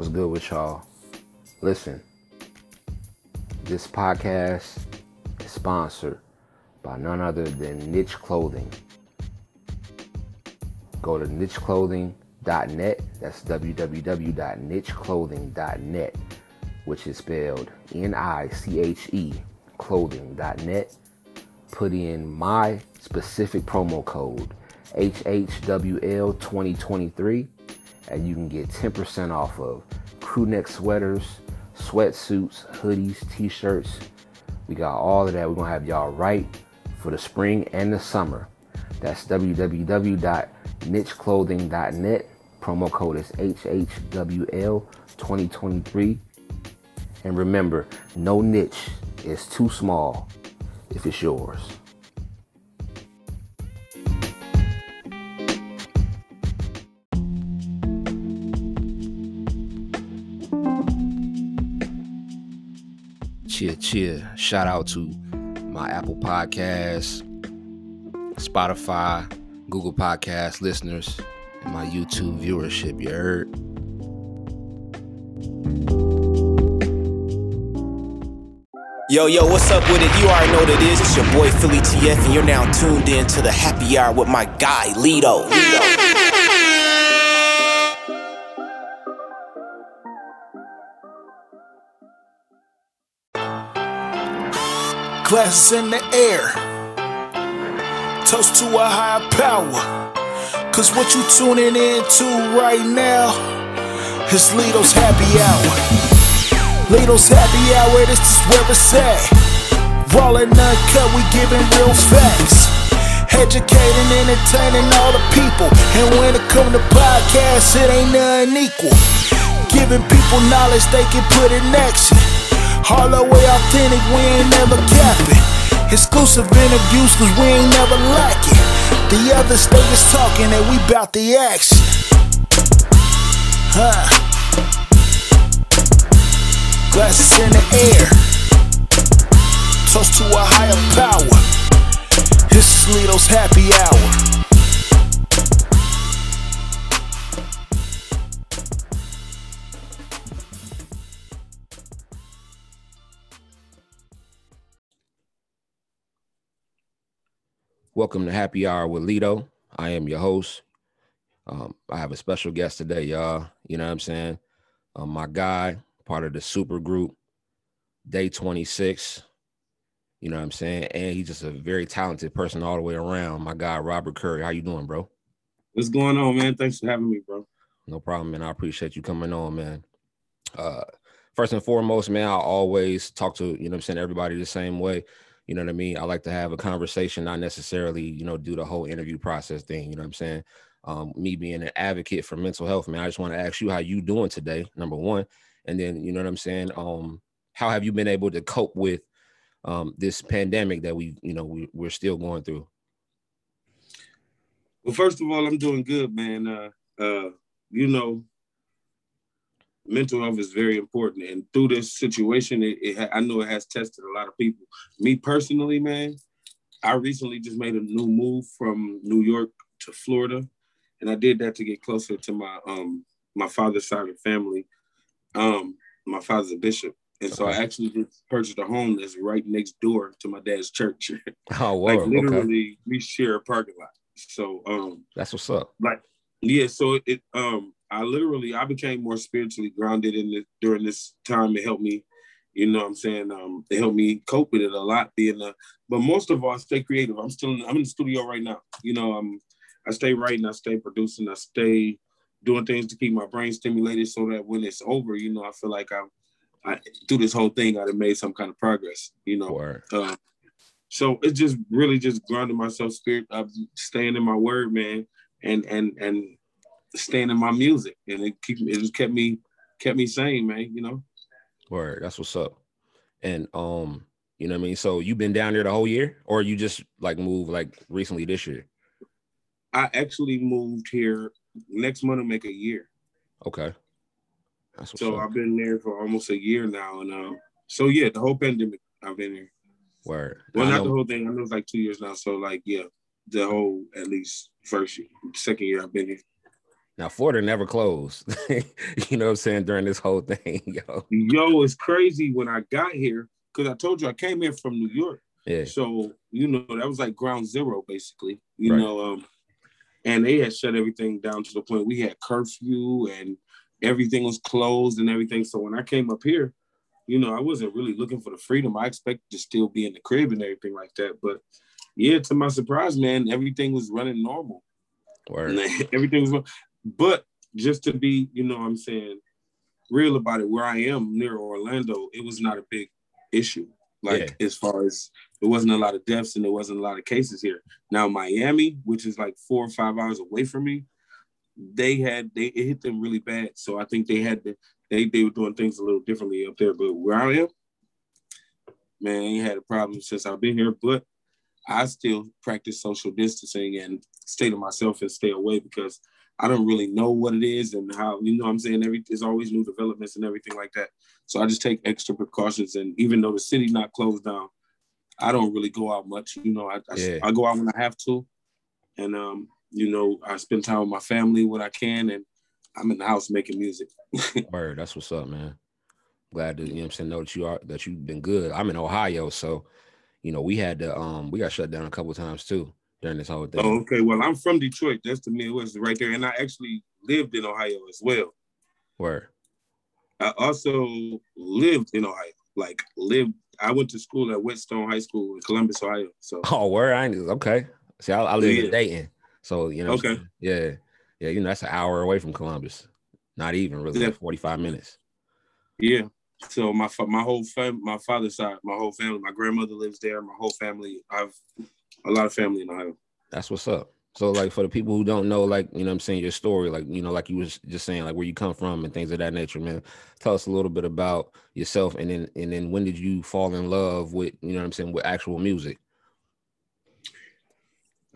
What's good with y'all? Listen, this podcast is sponsored by none other than Niche Clothing. Go to nicheclothing.net. That's www.nicheclothing.net, which is spelled N I C H E clothing.net. Put in my specific promo code HHWL2023 and you can get 10% off of crew neck sweaters, sweatsuits, hoodies, t-shirts. We got all of that. We're gonna have y'all right for the spring and the summer. That's www.nicheclothing.net. Promo code is HHWL2023. And remember, no niche is too small if it's yours. Cheer, cheer. Shout out to my Apple Podcasts, Spotify, Google Podcast listeners, and my YouTube viewership. You heard? Yo, yo, what's up with it? You already know what it is. It's your boy Philly TF, and you're now tuned in to the happy hour with my guy, Lito. Glasses in the air. Toast to a higher power. Cause what you tuning into right now is Lito's happy hour. Lito's happy hour, this is where it's at. Rolling uncut, we giving real facts. Educating, entertaining all the people. And when it come to podcasts, it ain't nothing equal. Giving people knowledge they can put in action. The way authentic, we ain't never capping. Exclusive interviews, cause we ain't never lacking. The other niggas talking and we bout the action. Huh. Glasses in the air. Toast to a higher power. This is Lito's happy hour. Welcome to Happy Hour with Lito. I am your host. Um, I have a special guest today, y'all. You know what I'm saying? Um, my guy, part of the super group, day 26. You know what I'm saying? And he's just a very talented person all the way around. My guy, Robert Curry. How you doing, bro? What's going on, man? Thanks for having me, bro. No problem, man. I appreciate you coming on, man. Uh, first and foremost, man, I always talk to, you know what I'm saying, everybody the same way. You know what I mean? I like to have a conversation, not necessarily, you know, do the whole interview process thing. You know what I'm saying? Um, me being an advocate for mental health, man, I just want to ask you how you doing today, number one. And then, you know what I'm saying? Um, how have you been able to cope with um, this pandemic that we, you know, we, we're still going through? Well, first of all, I'm doing good, man. Uh, uh, you know, mental health is very important, and through this situation, it, it ha- I know it has tested a lot of people. Me personally, man, I recently just made a new move from New York to Florida, and I did that to get closer to my um my father's side of the family. Um, my father's a bishop, and so I actually just purchased a home that's right next door to my dad's church. Oh, wow. like literally, okay. we share a parking lot. So um, That's what's up. like yeah so it um i literally i became more spiritually grounded in this during this time it helped me you know what i'm saying um it helped me cope with it a lot being a but most of all I stay creative. I'm still in, i'm in the studio right now. You know i'm i stay writing i stay producing i stay doing things to keep my brain stimulated so that when it's over you know i feel like i'm I, through this whole thing i'd have made some kind of progress you know. Uh, so it's just really just grounding myself spirit I'm staying in my word man and and and staying in my music and it keep it just kept me kept me sane man you know Word. That's what's up. And um, you know what I mean? So you've been down there the whole year, or you just like moved like recently this year? i actually moved here next month will make a year Okay. So up. i've been there for almost a year now and um so yeah the whole pandemic i've been here Word. well I not know- the whole thing i know it's like two years now so like yeah the whole at least first year second year i've been here Now Florida never closed. you know what I'm saying during this whole thing, yo. Yo, it's crazy when I got here because I told you I came here from New York. Yeah. So you know that was like ground zero, basically. You Right. know, um, and they had shut everything down to the point we had curfew and everything was closed and everything. So when I came up here, you know, I wasn't really looking for the freedom. I expected to still be in the crib and everything like that. But yeah, to my surprise, man, everything was running normal. Word. Everything was, but just to be, you know, what I'm saying, real about it, where I am near Orlando, it was not a big issue. Like as far as there wasn't a lot of deaths and there wasn't a lot of cases here. Now Miami, which is like four or five hours away from me, they had they it hit them really bad. So I think they had to they they were doing things a little differently up there. But where I am, man, I ain't had a problem since I've been here. But I still practice social distancing and stay to myself and stay away because I don't really know what it is and how, you know what I'm saying? Every, there's always new developments and everything like that. So I just take extra precautions. And even though the city not closed down, I don't really go out much. You know, I, I, Yeah. I go out when I have to. And, um, you know, I spend time with my family when I can. And I'm in the house making music. Word. That's what's up, man. Glad to, you know I'm saying, know that you are that you've been good. I'm in Ohio, so you know, we had to um we got shut down a couple times too during this whole thing. Oh, okay. Well, I'm from Detroit. That's the Midwest right there. And I actually lived in Ohio as well. Where? I also lived in Ohio. Like lived, I went to school at Whetstone High School in Columbus, Ohio. So Oh, where I okay. See, I, I live Yeah. in Dayton. So you know, Okay. yeah. Yeah, you know, that's an hour away from Columbus. Not even really Yeah. like 45 minutes. yeah. So my my whole fam, my father's side, my whole family, my grandmother lives there. My whole family, I've a lot of family in Ohio. That's what's up. So like for the people who don't know, like, you know what I'm saying, your story, like, you know, like you was just saying, like where you come from and things of that nature, man. Tell us a little bit about yourself and then and then when did you fall in love with, you know what I'm saying, with actual music?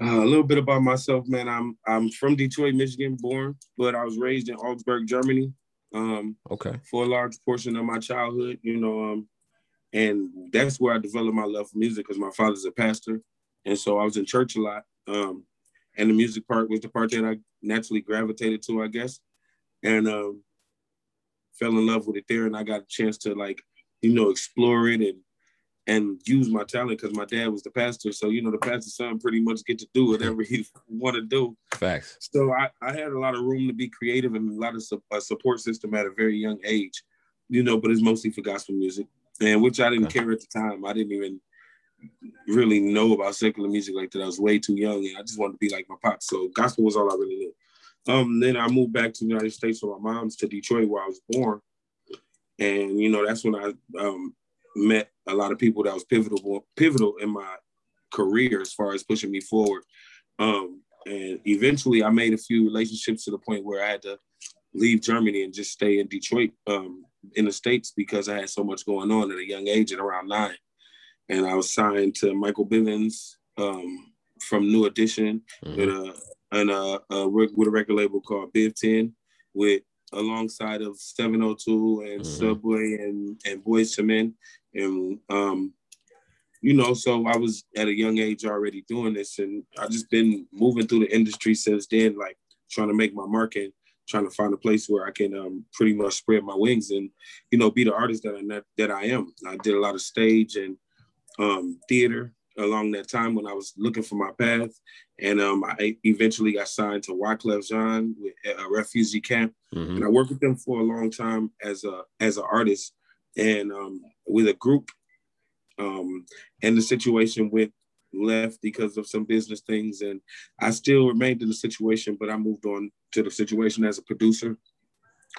Uh, a little bit about myself, man. I'm I'm from Detroit, Michigan, born, but I was raised in Augsburg, Germany. Um, Okay. for a large portion of my childhood, you know, um, and that's where I developed my love for music because my father's a pastor, and so I was in church a lot. Um, and the music part was the part that I naturally gravitated to, I guess, and um, fell in love with it there. And I got a chance to like, you know, explore it and and use my talent because my dad was the pastor. So you know, the pastor's son pretty much get to do whatever he want to do. Facts. So I, I had a lot of room to be creative and a lot of su- a support system at a very young age, you know, but it's mostly for gospel music, and which I didn't Okay. care at the time. I didn't even really know about secular music like that. I was way too young, and I just wanted to be like my pops. So gospel was all I really knew. Um, then I moved back to the United States with my mom's to Detroit, where I was born, and you know that's when I um, met a lot of people that was pivotal pivotal in my career as far as pushing me forward. Um, and eventually, I made a few relationships to the point where I had to leave Germany and just stay in Detroit, um, in the states, because I had so much going on at a young age, at around nine. And I was signed to Michael Bivins um, from New Edition Mhm. with a and a rec- with a record label called Biv Ten, with alongside of 702 and Mhm. Subway and and Boyz II Men, and um, you know, so I was at a young age already doing this, and I just been moving through the industry since then, like trying to make my mark and trying to find a place where I can um, pretty much spread my wings and you know be the artist that I that I am. I did a lot of stage and um, theater along that time when I was looking for my path, and um, I eventually got signed to Wyclef Jean with a refugee camp Mhm. and I worked with them for a long time as a as an artist and um, with a group. Um, and the situation went left because of some business things, and I still remained in the situation, but I moved on to the situation as a producer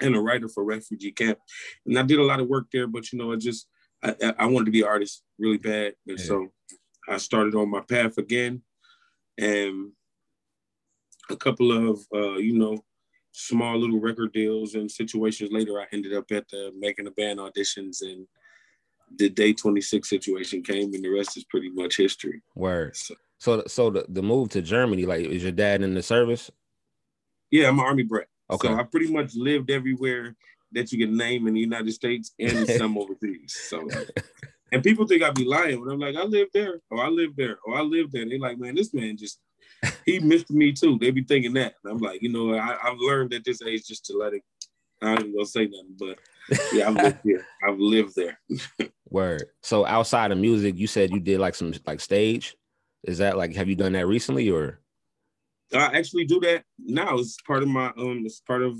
and a writer for Refugee Camp, and I did a lot of work there. But you know, it just I, I- wanted to be an artist really bad, and Yeah. so I started on my path again, and a couple of uh, you know small little record deals and situations later, I ended up at the making the band auditions and the day 26 situation came and the rest is pretty much history. Word. So, So so the, the move to Germany, like is your dad in the service? yeah, I'm an army brat. Okay. So I pretty much lived everywhere that you can name in the United States and some overseas. So And people think I'd be lying when I'm like, I live there, or I live there, or I live there. They like, man, this man just he missed me too. They be thinking that. And I'm like, you know, I, have learned at this age just to let it. I ain't gonna say nothing, but yeah, I've lived here. I've lived there. Word. So outside of music, you said you did like some like stage. Is that like have you done that recently or? I actually do that now. It's part of my um. It's part of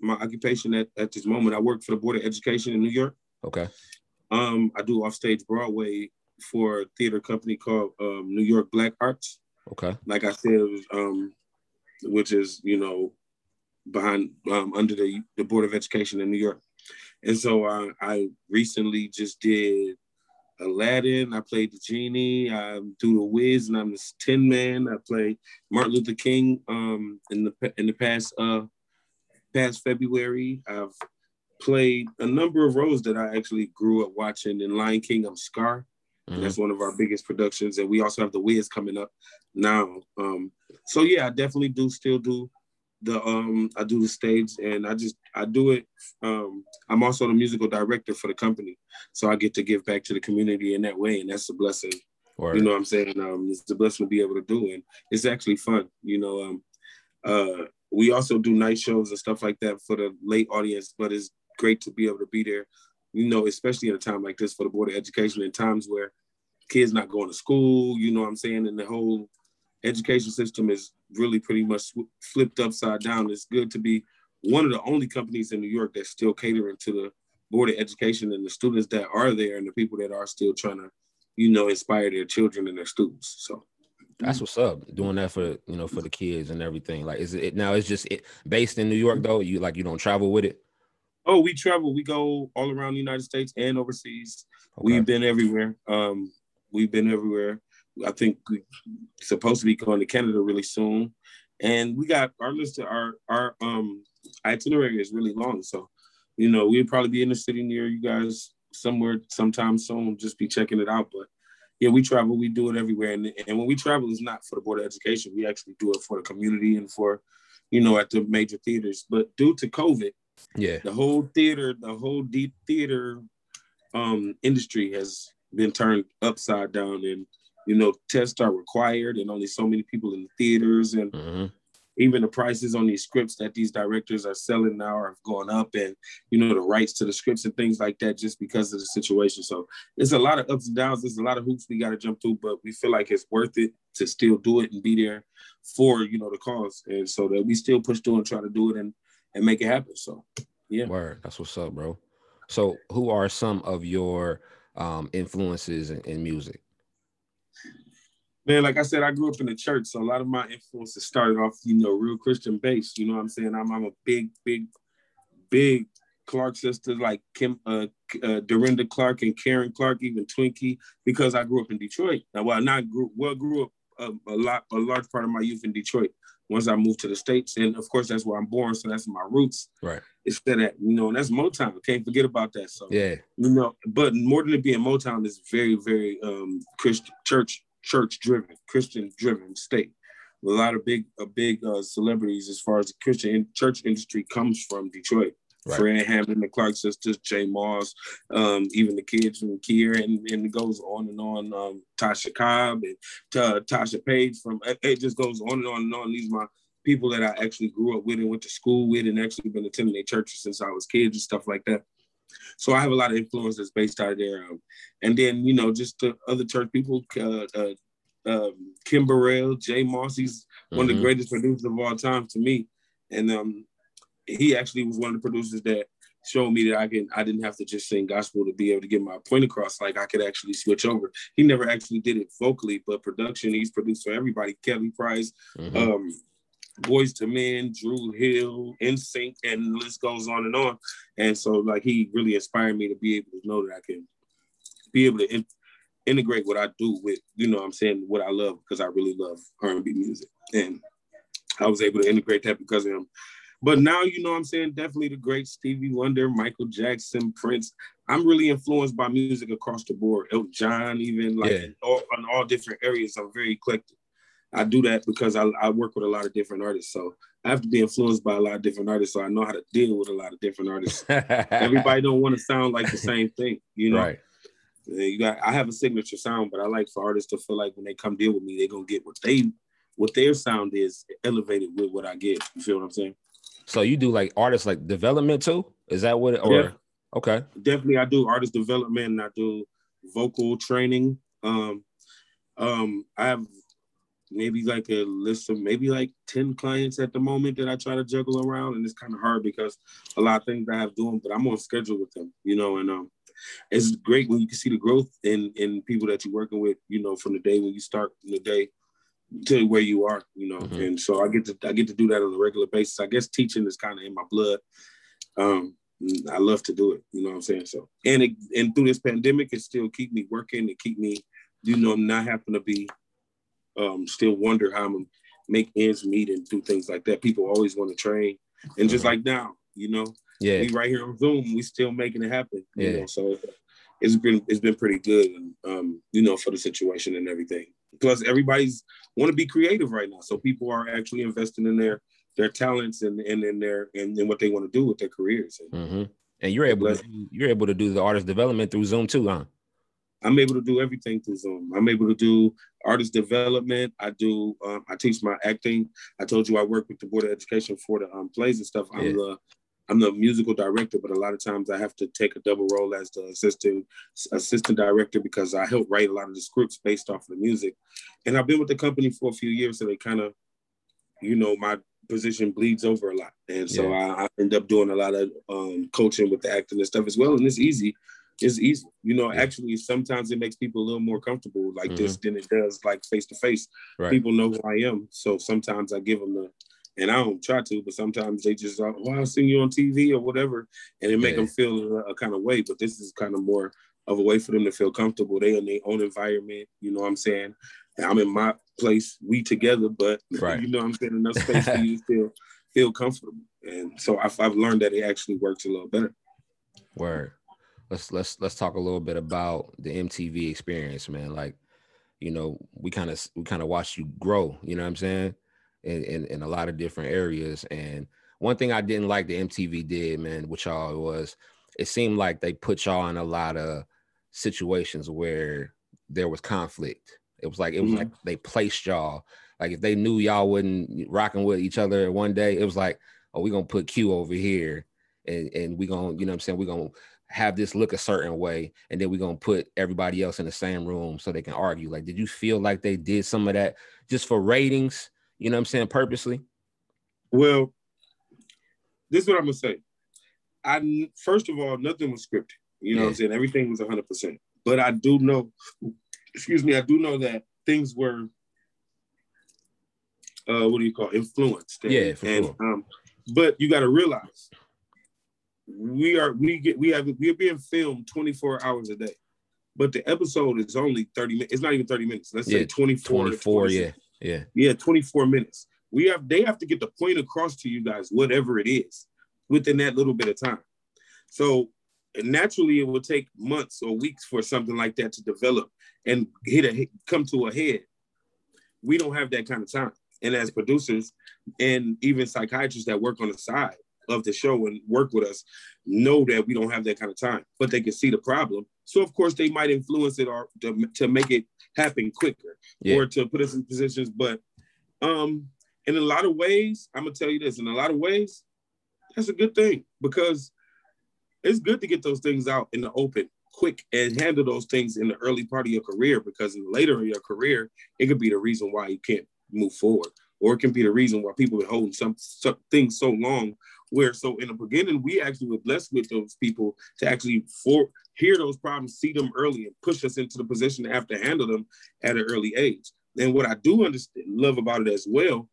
my occupation at, at this moment. I work for the Board of Education in New York. Okay. Um, I do offstage Broadway for a theater company called um, New York Black Arts. Okay. Like I said, was, um, which is you know behind um, under the the Board of Education in New York, and so uh, I recently just did Aladdin. I played the genie. I do the Wiz, and I'm the Tin Man. I play Martin Luther King um, in the in the past uh, past February. I've played a number of roles that I actually grew up watching. In Lion King, I'm Scar. Mm-hmm. That's one of our biggest productions, and we also have the Wiz coming up now. Um, so yeah, I definitely do still do the um I do the stage and I just I do it um I'm also the musical director for the company so I get to give back to the community in that way and that's a blessing Word. you know what I'm saying um it's a blessing to be able to do and it's actually fun you know um uh we also do night shows and stuff like that for the late audience but it's great to be able to be there you know especially in a time like this for the board of education in times where kids not going to school you know what I'm saying and the whole education system is really pretty much flipped upside down. It's good to be one of the only companies in New York that's still catering to the board of education and the students that are there and the people that are still trying to, you know, inspire their children and their students. So that's what's up. Doing that for you know for the kids and everything. Like, is it now? It's just it, based in New York though. You like you don't travel with it. Oh, we travel. We go all around the United States and overseas. Okay. We've been everywhere. Um, we've been everywhere. I think we're supposed to be going to Canada really soon, and we got our list. Of our our um itinerary is really long, so you know we'll probably be in the city near you guys somewhere sometime soon. Just be checking it out, but yeah, we travel. We do it everywhere, and and when we travel, it's not for the board of education. We actually do it for the community and for you know at the major theaters. But due to COVID, yeah, the whole theater, the whole deep theater um industry has been turned upside down and you know, tests are required and only so many people in the theaters and mm-hmm. Even the prices on these scripts that these directors are selling now are going up and you know the rights to the scripts and things like that just because of the situation. So there's a lot of ups and downs. There's a lot of hoops we got to jump through, but we feel like it's worth it to still do it and be there for you know the cause, and so that we still push through and try to do it and and make it happen. So yeah, word. That's what's up, bro. So who are some of your um, influences in, in music? Man, like I said, I grew up in the church, so a lot of my influences started off, you know, real Christian base. You know what I'm saying? I'm, I'm a big, big, big Clark sisters like Kim, uh, uh, Dorinda Clark and Karen Clark, even Twinkie, because I grew up in Detroit. Now, well, not grew well, grew up uh, a lot, a large part of my youth in Detroit. Once I moved to the states, and of course that's where I'm born, so that's my roots. Right. It's that you know, and that's Motown. Can't forget about that. So yeah, you know, but more than it being Motown, is very, very um Christian church church driven, Christian driven state. A lot of big, uh, big uh, celebrities as far as the Christian church industry comes from Detroit. Right. Fred Hammond, the Clark sisters, J. Moss, um, even the kids from Kier, and, and it goes on and on. Um, Tasha Cobb and uh, Tasha Page from it just goes on and on and on. These are my people that I actually grew up with and went to school with, and actually been attending their churches since I was kids and stuff like that. So I have a lot of influences based out of there. Um, and then, you know, just the other church people, uh, uh, um, Kim Burrell, J. Moss, he's mm-hmm. one of the mm-hmm. greatest producers of all time to me. And um, he actually was one of the producers that showed me that I can I didn't have to just sing gospel to be able to get my point across. Like I could actually switch over. He never actually did it vocally, but production he's produced for everybody. Kelly Price, mm-hmm. um, Boyz II Men, Dru Hill, NSYNC, and the list goes on and on. And so, like, he really inspired me to be able to know that I can be able to in- integrate what I do with, you know, I'm saying what I love because I really love R&B music, and I was able to integrate that because of him. But now, you know, I'm saying definitely the great Stevie Wonder, Michael Jackson, Prince. I'm really influenced by music across the board. Elton John, even like yeah. all, in all different areas. I'm very eclectic. I do that because I, I work with a lot of different artists. So I have to be influenced by a lot of different artists. So I know how to deal with a lot of different artists. Everybody don't want to sound like the same thing, you know? Right. You got I have a signature sound, but I like for artists to feel like when they come deal with me, they're gonna get what they what their sound is elevated with what I get. You feel what I'm saying? So you do like artist like development too? Is that what? It, or yeah. okay, definitely I do artist development and I do vocal training. Um, um, I have maybe like a list of maybe like 10 clients at the moment that I try to juggle around. And it's kind of hard because a lot of things I have doing, but I'm on schedule with them, you know, and um it's great when you can see the growth in in people that you're working with, you know, from the day when you start in the day to where you are, you know. Mm-hmm. And so I get to I get to do that on a regular basis. I guess teaching is kind of in my blood. Um, I love to do it, you know what I'm saying? So and it, and through this pandemic, it still keep me working, it keep me, you know, not having to be um still wonder how I'm gonna make ends meet and do things like that. People always want to train. And just mm-hmm. like now, you know, yeah, we right here on Zoom, we still making it happen. You yeah. know, so it's been it's been pretty good and um, you know, for the situation and everything. Plus everybody's want to be creative right now. So people are actually investing in their their talents and, and in their and in what they want to do with their careers. And, mm-hmm. and you're able to you're able to do the artist development through Zoom too, huh? I'm able to do everything through Zoom. I'm able to do artist development. I do. Um, I teach my acting. I told you I work with the Board of Education for the um, plays and stuff. I'm yeah. the I'm the musical director, but a lot of times I have to take a double role as the assistant assistant director because I help write a lot of the scripts based off of the music. And I've been with the company for a few years, so they kind of, you know, my position bleeds over a lot, and so yeah. I, I, end up doing a lot of um, coaching with the acting and stuff as well. And it's easy. It's easy, you know. Yeah. Actually, sometimes it makes people a little more comfortable like mm-hmm. this than it does like face to face. People know who I am, so sometimes I give them the and I don't try to, but sometimes they just, uh, well, I'll see you on TV or whatever, and it make yeah. them feel a, a, kind of way. But this is kind of more of a way for them to feel comfortable. They in their own environment, you know what I'm saying? And I'm in my place, we together, but right. you know what I'm saying, enough space for you to feel feel comfortable. And so I've, I've learned that it actually works a little better. Word. Let's let's let's talk a little bit about the MTV experience, man. Like, you know, we kind of we kind of watched you grow. You know what I'm saying? in, in, in a lot of different areas. And one thing I didn't like the MTV did, man, with y'all was it seemed like they put y'all in a lot of situations where there was conflict. It was like it was mm-hmm. like they placed y'all. Like if they knew y'all wouldn't rocking with each other one day, it was like, oh, we're gonna put Q over here and and we're gonna, you know what I'm saying, we're gonna have this look a certain way, and then we're gonna put everybody else in the same room so they can argue. Like, did you feel like they did some of that just for ratings? You know what I'm saying? Purposely. Well, this is what I'm gonna say. I first of all, nothing was scripted. You know yeah. what I'm saying? Everything was 100. percent But I do know, excuse me, I do know that things were, uh, what do you call, influenced. And, yeah, for and, sure. Um, but you got to realize, we are we get we have we are being filmed 24 hours a day, but the episode is only 30 minutes. It's not even 30 minutes. Let's yeah, say 24. 24, yeah. Yeah. Yeah, 24 minutes. We have they have to get the point across to you guys, whatever it is, within that little bit of time. So naturally it will take months or weeks for something like that to develop and hit a come to a head. We don't have that kind of time. And as producers and even psychiatrists that work on the side of the show and work with us know that we don't have that kind of time, but they can see the problem. So of course they might influence it or to, to make it happen quicker yeah. or to put us in positions. But um, in a lot of ways, I'm gonna tell you this, in a lot of ways, that's a good thing because it's good to get those things out in the open quick and handle those things in the early part of your career because in later in your career, it could be the reason why you can't move forward. Or it can be the reason why people are holding some, some things so long where so in the beginning we actually were blessed with those people to actually for hear those problems, see them early, and push us into the position to have to handle them at an early age. And what I do understand, love about it as well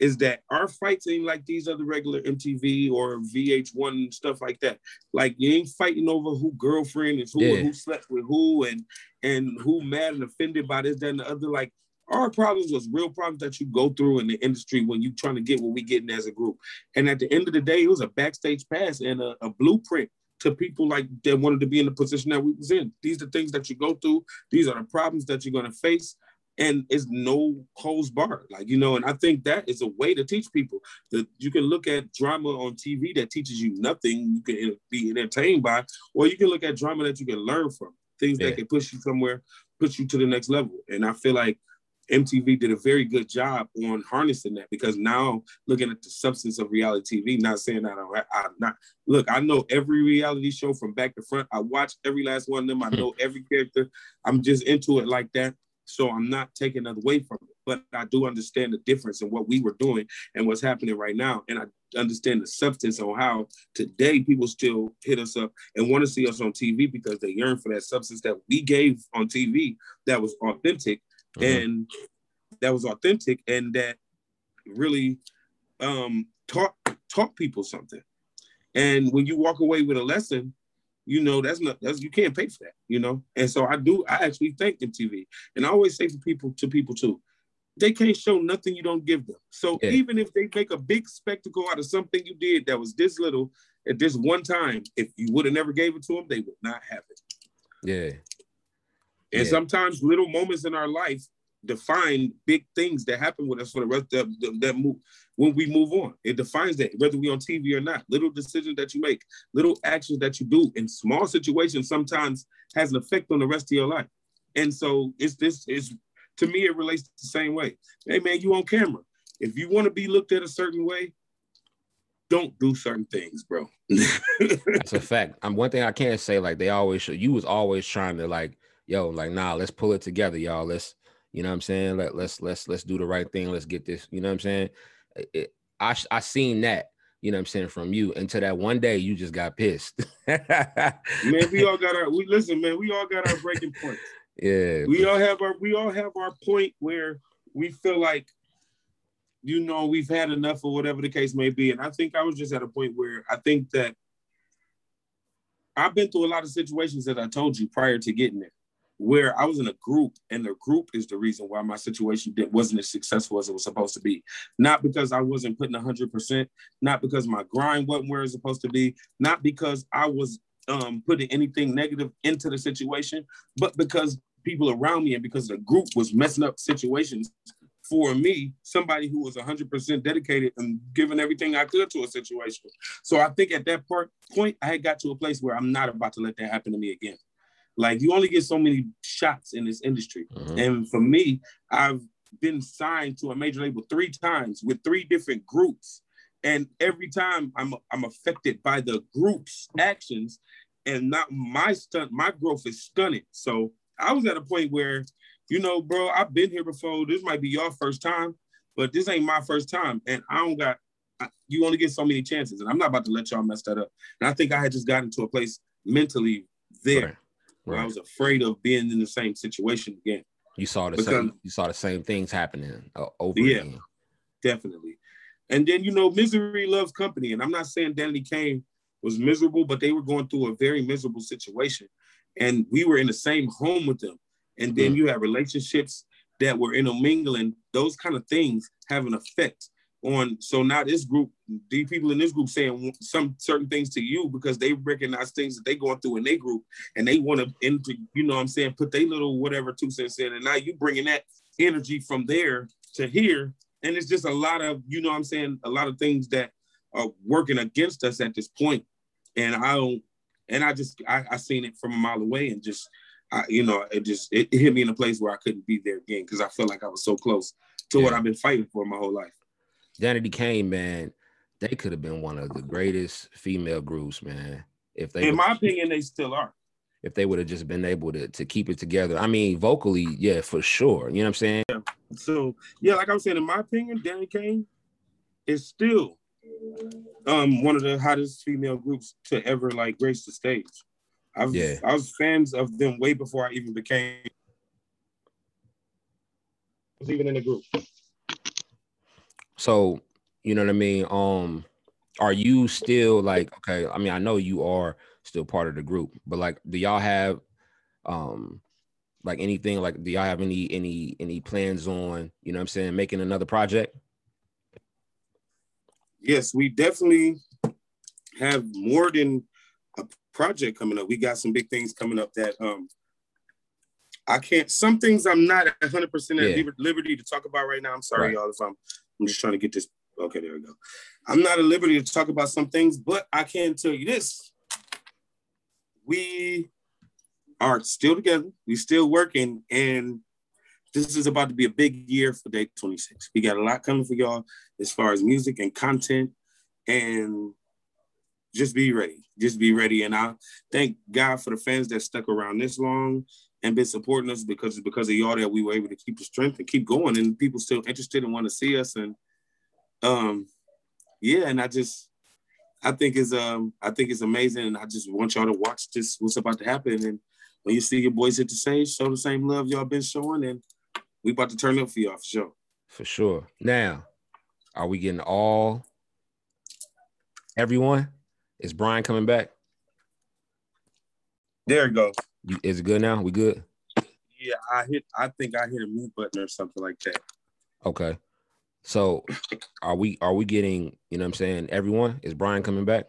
is that our fights ain't like these other regular MTV or VH1 stuff like that. Like you ain't fighting over who girlfriend is who yeah. who slept with who and and who mad and offended by this, that, and the other. Like our problems was real problems that you go through in the industry when you trying to get what we getting as a group. And at the end of the day, it was a backstage pass and a, a blueprint to people like that wanted to be in the position that we was in. These are the things that you go through. These are the problems that you're gonna face. And it's no holds barred, like you know. And I think that is a way to teach people that you can look at drama on TV that teaches you nothing, you can be entertained by, or you can look at drama that you can learn from. things yeah. that can push you somewhere, push you to the next level. And I feel like MTV did a very good job on harnessing that because now looking at the substance of reality TV, not saying that I, I not look, I know every reality show from back to front. I watch every last one of them. I hmm. know every character. I'm just into it like that. So I'm not taking it away from it, but I do understand the difference in what we were doing and what's happening right now. And I understand the substance on how today people still hit us up and want to see us on TV because they yearn for that substance that we gave on TV that was authentic mm-hmm. and that was authentic and that really um, taught taught people something. And when you walk away with a lesson, you know that's not that's you can't pay for that, you know. And so I do. I actually thank MTV, and I always say to people to people too, they can't show nothing you don't give them. So yeah. even if they make a big spectacle out of something you did that was this little at this one time, if you would have never gave it to them, they would not have it. Yeah. And yeah. sometimes little moments in our life define big things that happen with us for the rest of the, that move when we move on. It defines that whether we on TV or not. Little decisions that you make, little actions that you do in small situations sometimes has an effect on the rest of your life. And so it's this is to me it relates the same way. Hey man, you on camera. If you want to be looked at a certain way, don't do certain things, bro. That's a fact. I'm one thing I can't say like they always show. You was always trying to like yo, like, nah, let's pull it together, y'all. Let's, you know what I'm saying? Let, let's, let's, let's do the right thing. Let's get this, you know what I'm saying? It, I, I seen that, you know what I'm saying, from you until that one day you just got pissed. man, we all got our, we listen, man, we all got our breaking points. Yeah. We all have our, we all have our point where we feel like, you know, we've had enough or whatever the case may be. And I think I was just at a point where I think that I've been through a lot of situations that I told you prior to getting there where I was in a group, and the group is the reason why my situation wasn't as successful as it was supposed to be. Not because I wasn't putting 100%, not because my grind wasn't where it's supposed to be, not because I was um, putting anything negative into the situation, but because people around me and because the group was messing up situations for me, somebody who was 100% dedicated and giving everything I could to a situation. So I think at that part, point, I had got to a place where I'm not about to let that happen to me again. Like you only get so many shots in this industry. Mm-hmm. And for me, I've been signed to a major label three times with three different groups. And every time I'm I'm affected by the group's actions and not my stunt, my growth is stunted. So I was at a point where, you know, bro, I've been here before. This might be your first time, but this ain't my first time. And I don't got you only get so many chances. And I'm not about to let y'all mess that up. And I think I had just gotten to a place mentally there. Right where I was afraid of being in the same situation again. You saw the because, same. You saw the same things happening uh, over yeah, again. Definitely. And then you know, misery loves company. And I'm not saying Danity Kane was miserable, but they were going through a very miserable situation, and we were in the same home with them. And then mm-hmm. you have relationships that were intermingling. Those kind of things have an effect on so now this group the people in this group saying some certain things to you because they recognize things that they going through in their group and they want to into you know what i'm saying put their little whatever two cents in and now you bringing that energy from there to here. And it's just a lot of you know what i'm saying a lot of things that are working against us at this point. And i don't and i just i, I seen it from a mile away and just I, you know it just it, it hit me in a place where i couldn't be there again because i felt like i was so close to yeah. what i've been fighting for my whole life Danity Kane, man, they could have been one of the greatest female groups, man. If they, in my opinion, they still are. If they would have just been able to to keep it together, I mean, vocally, yeah, for sure. You know what I'm saying? Yeah. So yeah, like I'm saying, in my opinion, Danity Kane is still um one of the hottest female groups to ever like grace the stage. I've, yeah. I was fans of them way before I even became. Was even in the group. So, you know what I mean? Um, are you still like okay? I mean, I know you are still part of the group, but like, do y'all have um like anything like do y'all have any any any plans on, you know what I'm saying, making another project? Yes, we definitely have more than a project coming up. We got some big things coming up that um I can't some things I'm not 100% at yeah. liberty to talk about right now. I'm sorry right. y'all if I'm I'm just trying to get this. Okay, there we go. I'm not at liberty to talk about some things, but I can tell you this. We are still together. We still working, and this is about to be a big year for Day 26. We got a lot coming for y'all as far as music and content, and just be ready. Just be ready. And I thank God for the fans that stuck around this long and been supporting us because it's because of y'all that we were able to keep the strength and keep going, and people still interested and want to see us. And um, yeah, and I just I think is um I think it's amazing, and I just want y'all to watch this what's about to happen. And when you see your boys hit the stage, show the same love y'all been showing, and we about to turn up for y'all for sure. For sure. Now, are we getting all everyone? Is Brian coming back? There you go. Is it good now? We good? Yeah, I hit. I think I hit a mute button or something like that. Okay. So are we are we getting, you know what I'm saying, everyone? Is Brian coming back?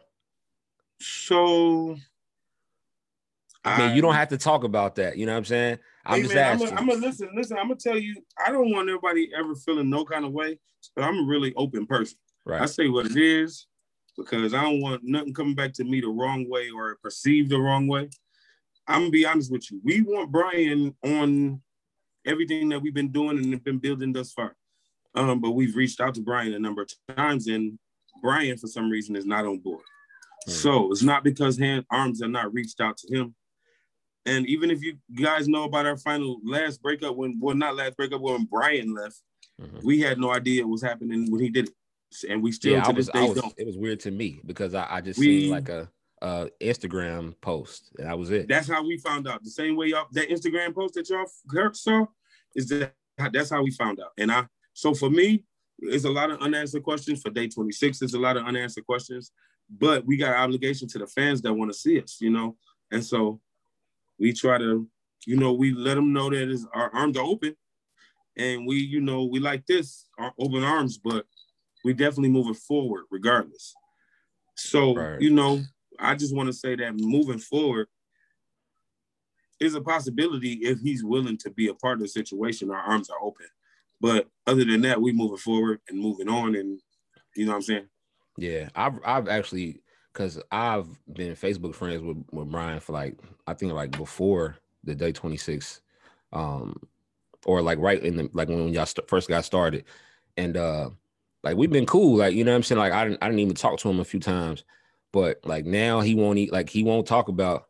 So I mean, you don't have to talk about that. You know what I'm saying? I'm hey just man, asking. I'm gonna listen. Listen, I'm gonna tell you. I don't want everybody ever feeling no kind of way, but I'm a really open person. right. I say what it is because I don't want nothing coming back to me the wrong way or perceived the wrong way. I'm gonna be honest with you. We want Brian on everything that we've been doing and have been building thus far. Um, but we've reached out to Brian a number of times, and Brian, for some reason, is not on board. Hmm. So it's not because hand arms are not reached out to him. And even if you guys know about our final last breakup, when well, not last breakup, when Brian left, Mhm. we had no idea what was happening when he did it, and we still Yeah, to I this was, day I was don't. it was weird to me because I, I just We- seen like a uh Instagram post and that was it. That's how we found out. The same way y'all that Instagram post that y'all saw is that that's how we found out. And I so for me, it's a lot of unanswered questions. For day 26, there's a lot of unanswered questions, but we got obligation to the fans that want to see us, you know. And so we try to, you know, we let them know that is our arms are open, and we, you know, we like this, our open arms, but we definitely moving forward regardless. So, Right. you know, I just want to say that moving forward is a possibility if he's willing to be a part of the situation. Our arms are open. But other than that, we moving forward and moving on, and you know what I'm saying. Yeah, I've I've actually because I've been Facebook friends with with Brian for like I think like before the day 26, um, or like right in the like when y'all st- first got started, and uh, like we've been cool, like you know what I'm saying. Like I didn't I didn't even talk to him a few times, but like now he won't eat like he won't talk about.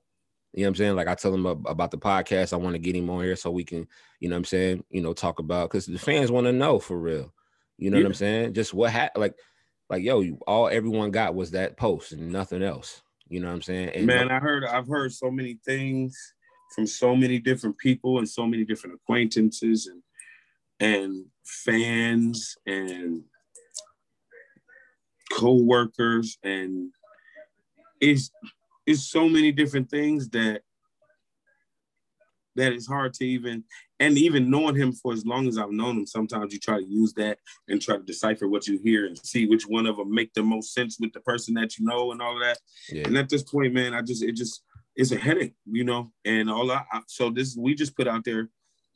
You know what I'm saying? Like I tell him about the podcast. I want to get him on here so we can, you know what I'm saying, you know, talk about because the fans want to know for real. You know what I'm saying? Just what happened, like like yo, you, all everyone got was that post and nothing else. You know what I'm saying? And Man, I heard I've heard so many things from so many different people and so many different acquaintances and and fans and co-workers and it's it's so many different things that that it's hard to even and even knowing him for as long as I've known him, sometimes you try to use that and try to decipher what you hear and see which one of them make the most sense with the person that you know and all of that. yeah, And at this point, man, I just it just it's a headache, you know. And all I, I so this we just put out there,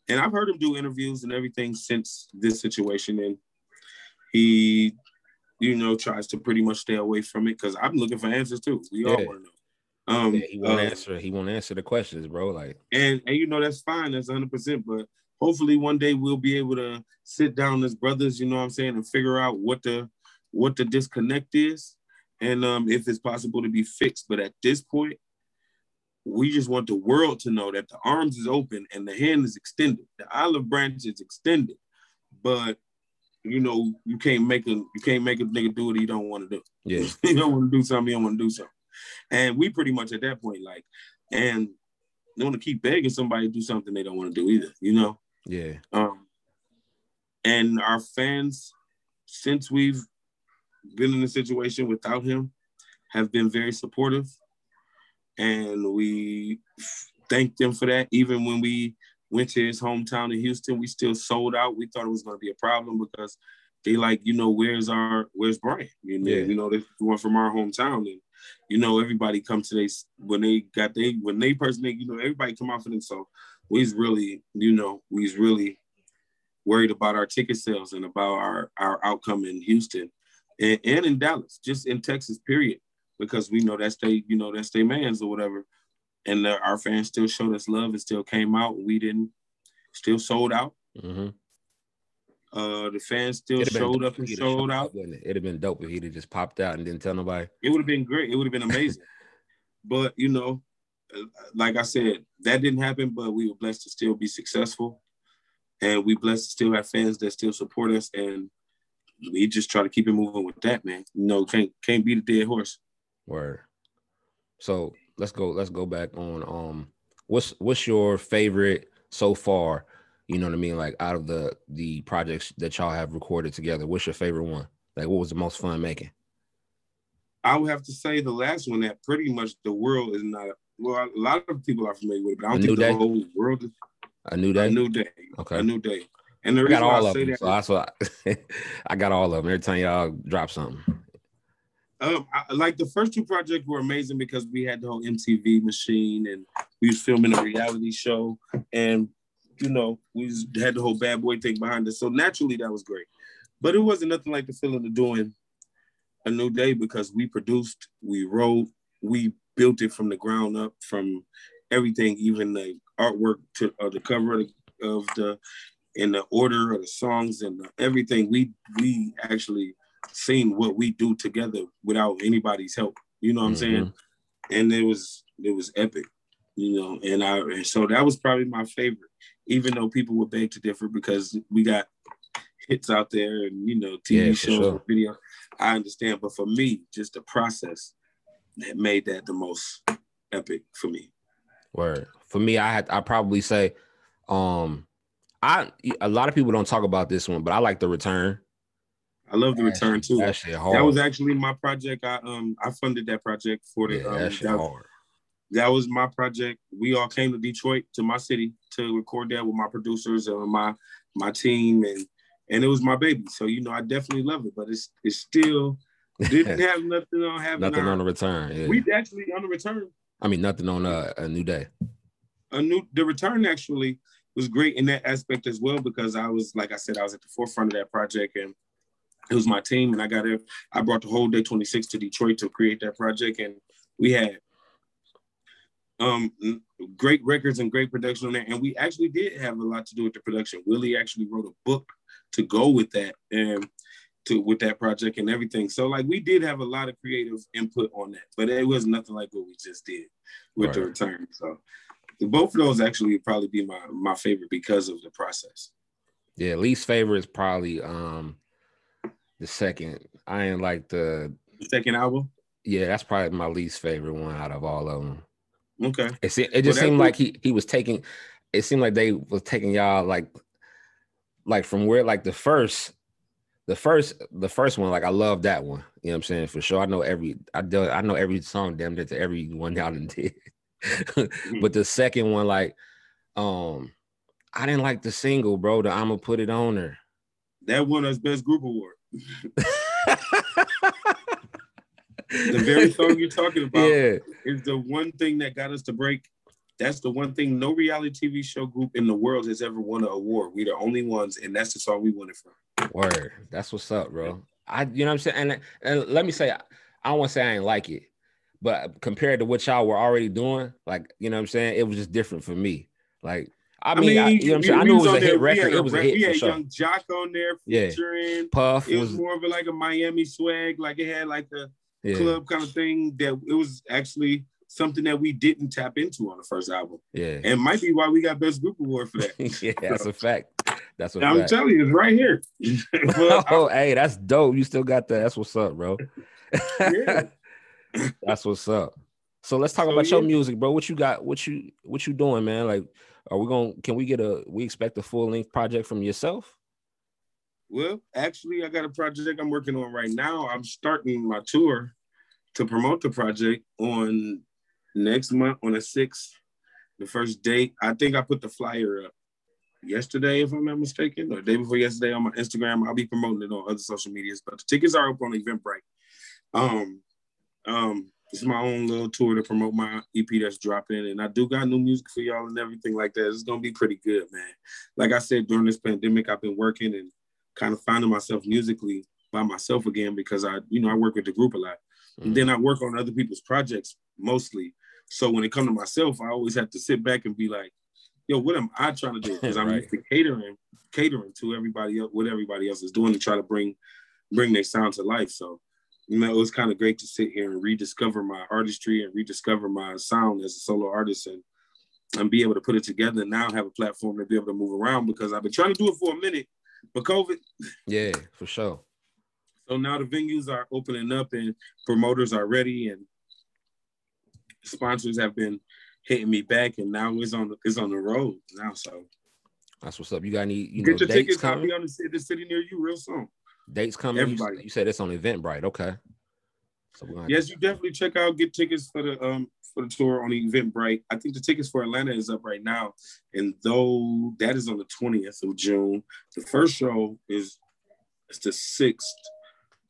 and I've heard him do interviews and everything since this situation, and he, you know, tries to pretty much stay away from it because I'm looking for answers too. We all want to know. Um, yeah, he won't uh, answer. He won't answer the questions, bro. Like and and you know that's fine, that's 100. percent But hopefully one day we'll be able to sit down as brothers, you know what I'm saying, and figure out what the what the disconnect is, and um, if it's possible to be fixed. But at this point, we just want the world to know that the arms is open and the hand is extended. The olive branch is extended, but you know you can't make a you can't make a nigga do what he don't want to do. yeah, you don't want to do something, you don't want to do something. And we pretty much at that point, like, and don't want to keep begging somebody to do something they don't want to do either, you know? yeah, Um, and our fans, since we've been in a situation without him, have been very supportive. And we thank them for that. Even when we went to his hometown in Houston, we still sold out. We thought it was going to be a problem because they like, you know, where's our, where's Brian? You know, Yeah. you know, this one from our hometown. And, you know, everybody come to they, when they got they, when they personally, you know, everybody come out for them. So we's really, you know, we's really worried about our ticket sales and about our, our outcome in Houston and, and in Dallas, just in Texas, period. Because we know that's they, you know, that's their mans or whatever. And the, our fans still showed us love and still came out. We didn't, still sold out. Mm-hmm. Uh, the fans still showed up and showed out. It? It'd have been dope if he'd have just popped out and didn't tell nobody. It would have been great. It would have been amazing. but you know, like I said, that didn't happen. But we were blessed to still be successful, and we blessed to still have fans that still support us, and we just try to keep it moving with that, man. You know, can't can't beat a dead horse. Word. So let's go. Let's go back on. Um, what's what's your favorite so far? You know what I mean? Like out of the the projects that y'all have recorded together, what's your favorite one? Like, what was the most fun making? I would have to say the last one that pretty much the world is not. Well, a lot of people are familiar with it, but I don't think the day? whole world is. A new day. A new day. Okay. A new day. And the I got all I of them. That, so that's what I, I got all of them. Every time y'all drop something. Um, I, like the first two projects were amazing because we had the whole MTV machine and we was filming a reality show and you know we had the whole bad boy thing behind us. So naturally that was great, but it wasn't nothing like the feeling of doing a new day because we produced, we wrote, we built it from the ground up, from everything, even the artwork to uh, the cover of the, of the in the order of the songs and everything. We we actually seen what we do together without anybody's help. You know what mm-hmm. I'm saying? And it was it was epic, you know. And I and so that was probably my favorite, even though people would beg to differ because we got hits out there and you know TV yeah, shows, sure. video. I understand, but for me, just the process that made that the most epic for me. Word for me, I had I probably say, um, I a lot of people don't talk about this one, but I like the return. I love the return too. That, was actually my project. I um I funded that project for the. Yeah, um, that, that, that, was my project. We all came to Detroit to my city to record that with my producers and my my team and and it was my baby. So you know I definitely love it, but it's it's still didn't have nothing on having nothing our, on the return. Yeah. We actually on the return. I mean nothing on a, a new day. A new the return actually was great in that aspect as well because I was like I said I was at the forefront of that project and it was my team, and I got it. I brought the whole day 26 to Detroit to create that project, and we had um great records and great production on there. And we actually did have a lot to do with the production. Willie actually wrote a book to go with that and to with that project and everything. So like we did have a lot of creative input on that, but it was nothing like what we just did with right. the return. So both of those actually would probably be my my favorite because of the process. Yeah, least favorite is probably um the second. I ain't like the second album. Yeah, that's probably my least favorite one out of all of them. Okay. It, it just well, seemed like he he was taking. It seemed like they was taking y'all like, like from where like the first, the first the first one. Like I love that one. You know what I'm saying for sure. I know every I do I know every song damn near to every one y'all did. mm-hmm. But the second one, like, um, I didn't like the single, bro. The I'ma put it on her. That won us best group award the very song you're talking about yeah. is the one thing that got us to break. That's the one thing no reality TV show group in the world has ever won an award. We're the only ones, and that's the song we won it from. Word. That's what's up, bro. I you know what I'm saying? And, and let me say, I don't want to say I ain't like it, but compared to what y'all were already doing, like, you know what I'm saying? It was just different for me. Like I mean, I, mean, I, you know what I'm saying? I knew it was a hit record. It was a hit. We had sure. Yung Joc on there featuring. Yeah. Puff. It was, was, more of a, like a Miami swag. Like it had like a yeah. club kind of thing. That it was actually something that we didn't tap into on the first album. Yeah. And might be why we got best group award for that. yeah, that's a fact. That's what I'm telling you, it's right here. oh, hey, that's dope. You still got that. That's what's up, bro. yeah. that's what's up. So let's talk so, about yeah. your music, bro. What you got? What you what you doing, man? Like are we going? Can we get a? We expect a full length project from yourself? Well, actually, I got a project I'm working on right now. I'm starting my tour to promote the project on next month on the sixth. The first date. I think I put the flyer up yesterday, if I'm not mistaken, or day before yesterday on my Instagram. I'll be promoting it on other social medias, but the tickets are up on Eventbrite. Um, um, it's my own little tour to promote my EP that's dropping, and I do got new music for y'all and everything like that. It's gonna be pretty good, man. Like I said, during this pandemic, I've been working and kind of finding myself musically by myself again because I, you know, I work with the group a lot, mm-hmm. and then I work on other people's projects mostly. So when it comes to myself, I always have to sit back and be like, yo, what am I trying to do? Because I'm right. used to catering, catering to everybody else, what everybody else is doing to try to bring bring their sound to life. So, you know, it was kind of great to sit here and rediscover my artistry and rediscover my sound as a solo artist and and be able to put it together and now have a platform to be able to move around because I've been trying to do it for a minute, but COVID. Yeah, for sure. So now the venues are opening up and promoters are ready and sponsors have been hitting me back, and now it's on the, it's on the road now. So that's what's up. You got any you get know, your tickets? Coming? I'll be on the, the city near you real soon. Dates coming. Everybody, you, you said it's on Eventbrite. Okay. So yes, you definitely check out get tickets for the um for the tour on Eventbrite. I think the tickets for Atlanta is up right now, and though that is on the twentieth of June, the first show is it's the sixth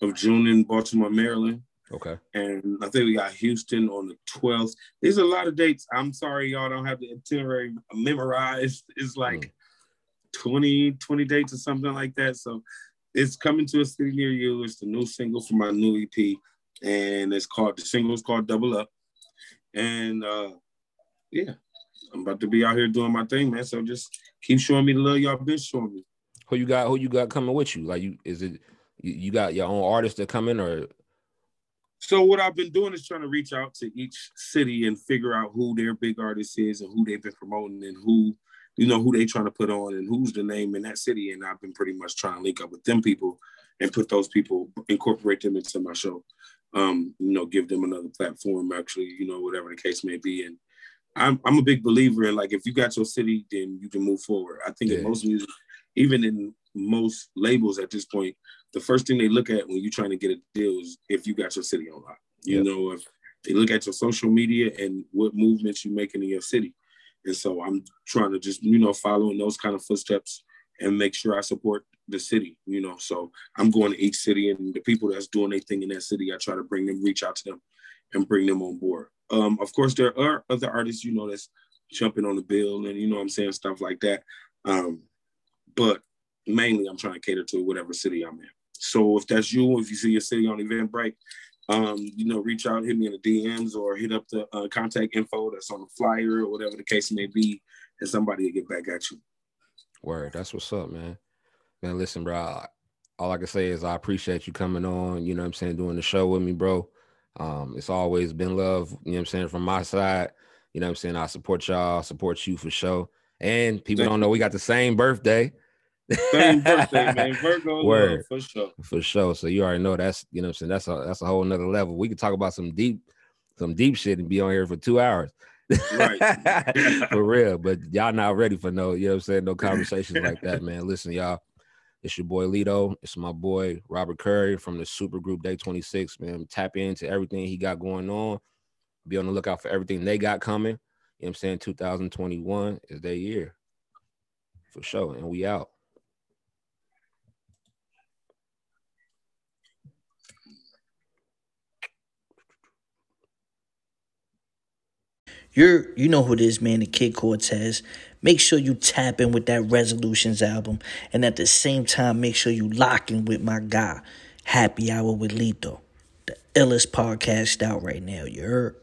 of June in Baltimore, Maryland. Okay. And I think we got Houston on the 12th. There's a lot of dates. I'm sorry, y'all don't have the itinerary memorized. It's like mm. 20, 20 dates or something like that. So it's coming to a city near you. It's the new single from my new EP. And it's called, the single is called Double Up. And uh yeah, I'm about to be out here doing my thing, man. So just keep showing me the love y'all been showing me. Who you got? Who you got coming with you? Like you, is it you, you got your own artists that come in, or so what I've been doing is trying to reach out to each city and figure out who their big artist is and who they've been promoting and who, you know, who they trying to put on and who's the name in that city. And I've been pretty much trying to link up with them people and put those people, incorporate them into my show. Um, you know, give them another platform, actually, you know, whatever the case may be. And I'm I'm a big believer in like if you got your city, then you can move forward. I think yeah. in most music, even in most labels at this point, the first thing they look at when you're trying to get a deal is if you got your city on lock. You yep. know, if they look at your social media and what movements you're making in your city. And so I'm trying to just, you know, follow in those kind of footsteps and make sure I support the city, you know. So I'm going to each city and the people that's doing their thing in that city, I try to bring them, reach out to them and bring them on board. Um, of course, there are other artists, you know, that's jumping on the bill and, you know I'm saying, stuff like that. Um, but mainly I'm trying to cater to whatever city I'm in. So if that's you, if you see your city on Eventbrite, um, you know, reach out, hit me in the DMs or hit up the uh, contact info that's on the flyer or whatever the case may be, and somebody will get back at you. Word, that's what's up, man. Man, listen, bro. All I can say is I appreciate you coming on. You know, I'm saying, doing the show with me, bro. Um, it's always been love. You know, I'm saying, from my side. You know, I'm saying, I support y'all, support you for sure. And people Thank don't know we got the same birthday. Same birthday, man. Virgo Word. for sure. For sure. So you already know that's you know I'm saying that's a that's a whole nother level. We could talk about some deep some deep shit and be on here for two hours. Right. for real. But y'all not ready for no, you know what I'm saying, no conversations like that, man. Listen, y'all. It's your boy Lito. It's my boy Robert Curry from the Super Group Day 26. Man, tap into everything he got going on. Be on the lookout for everything they got coming. You know what I'm saying? 2021 is their year. For sure. And we out. You're you know who it is, man, the Kid Cortez. Make sure you tap in with that Resolutions album. And at the same time, make sure you lock in with my guy, Happy Hour with Lito. The illest podcast out right now, you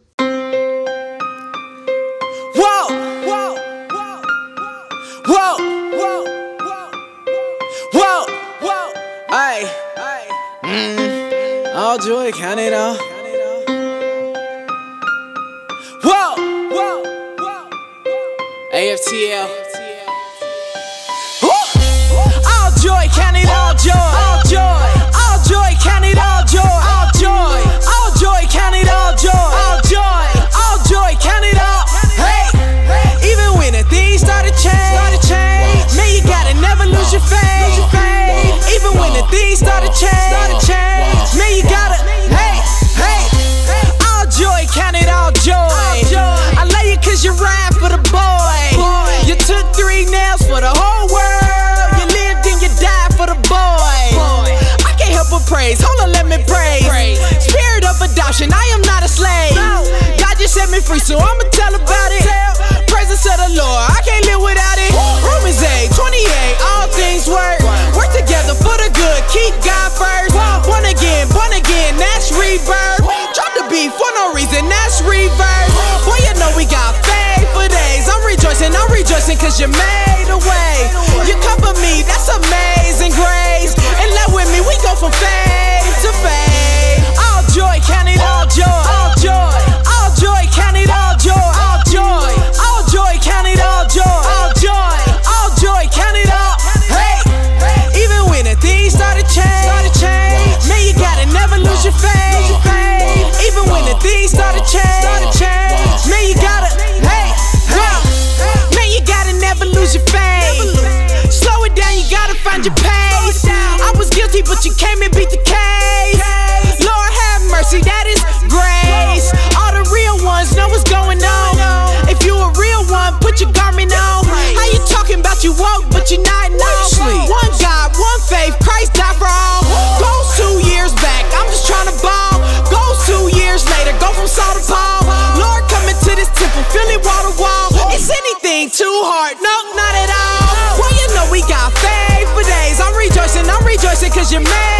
me free, so I'ma tell about it. Presence of the Lord, I can't live without it. Romans 8, 28, all things work. Work together for the good, keep God first. Born again, born again, that's rebirth. Drop the beat for no reason, that's reverse. Boy, you know we got faith for days. I'm rejoicing, I'm rejoicing, cause you made a way. You cover me, that's amazing grace. And love with me, we go from faith. I'm cause you made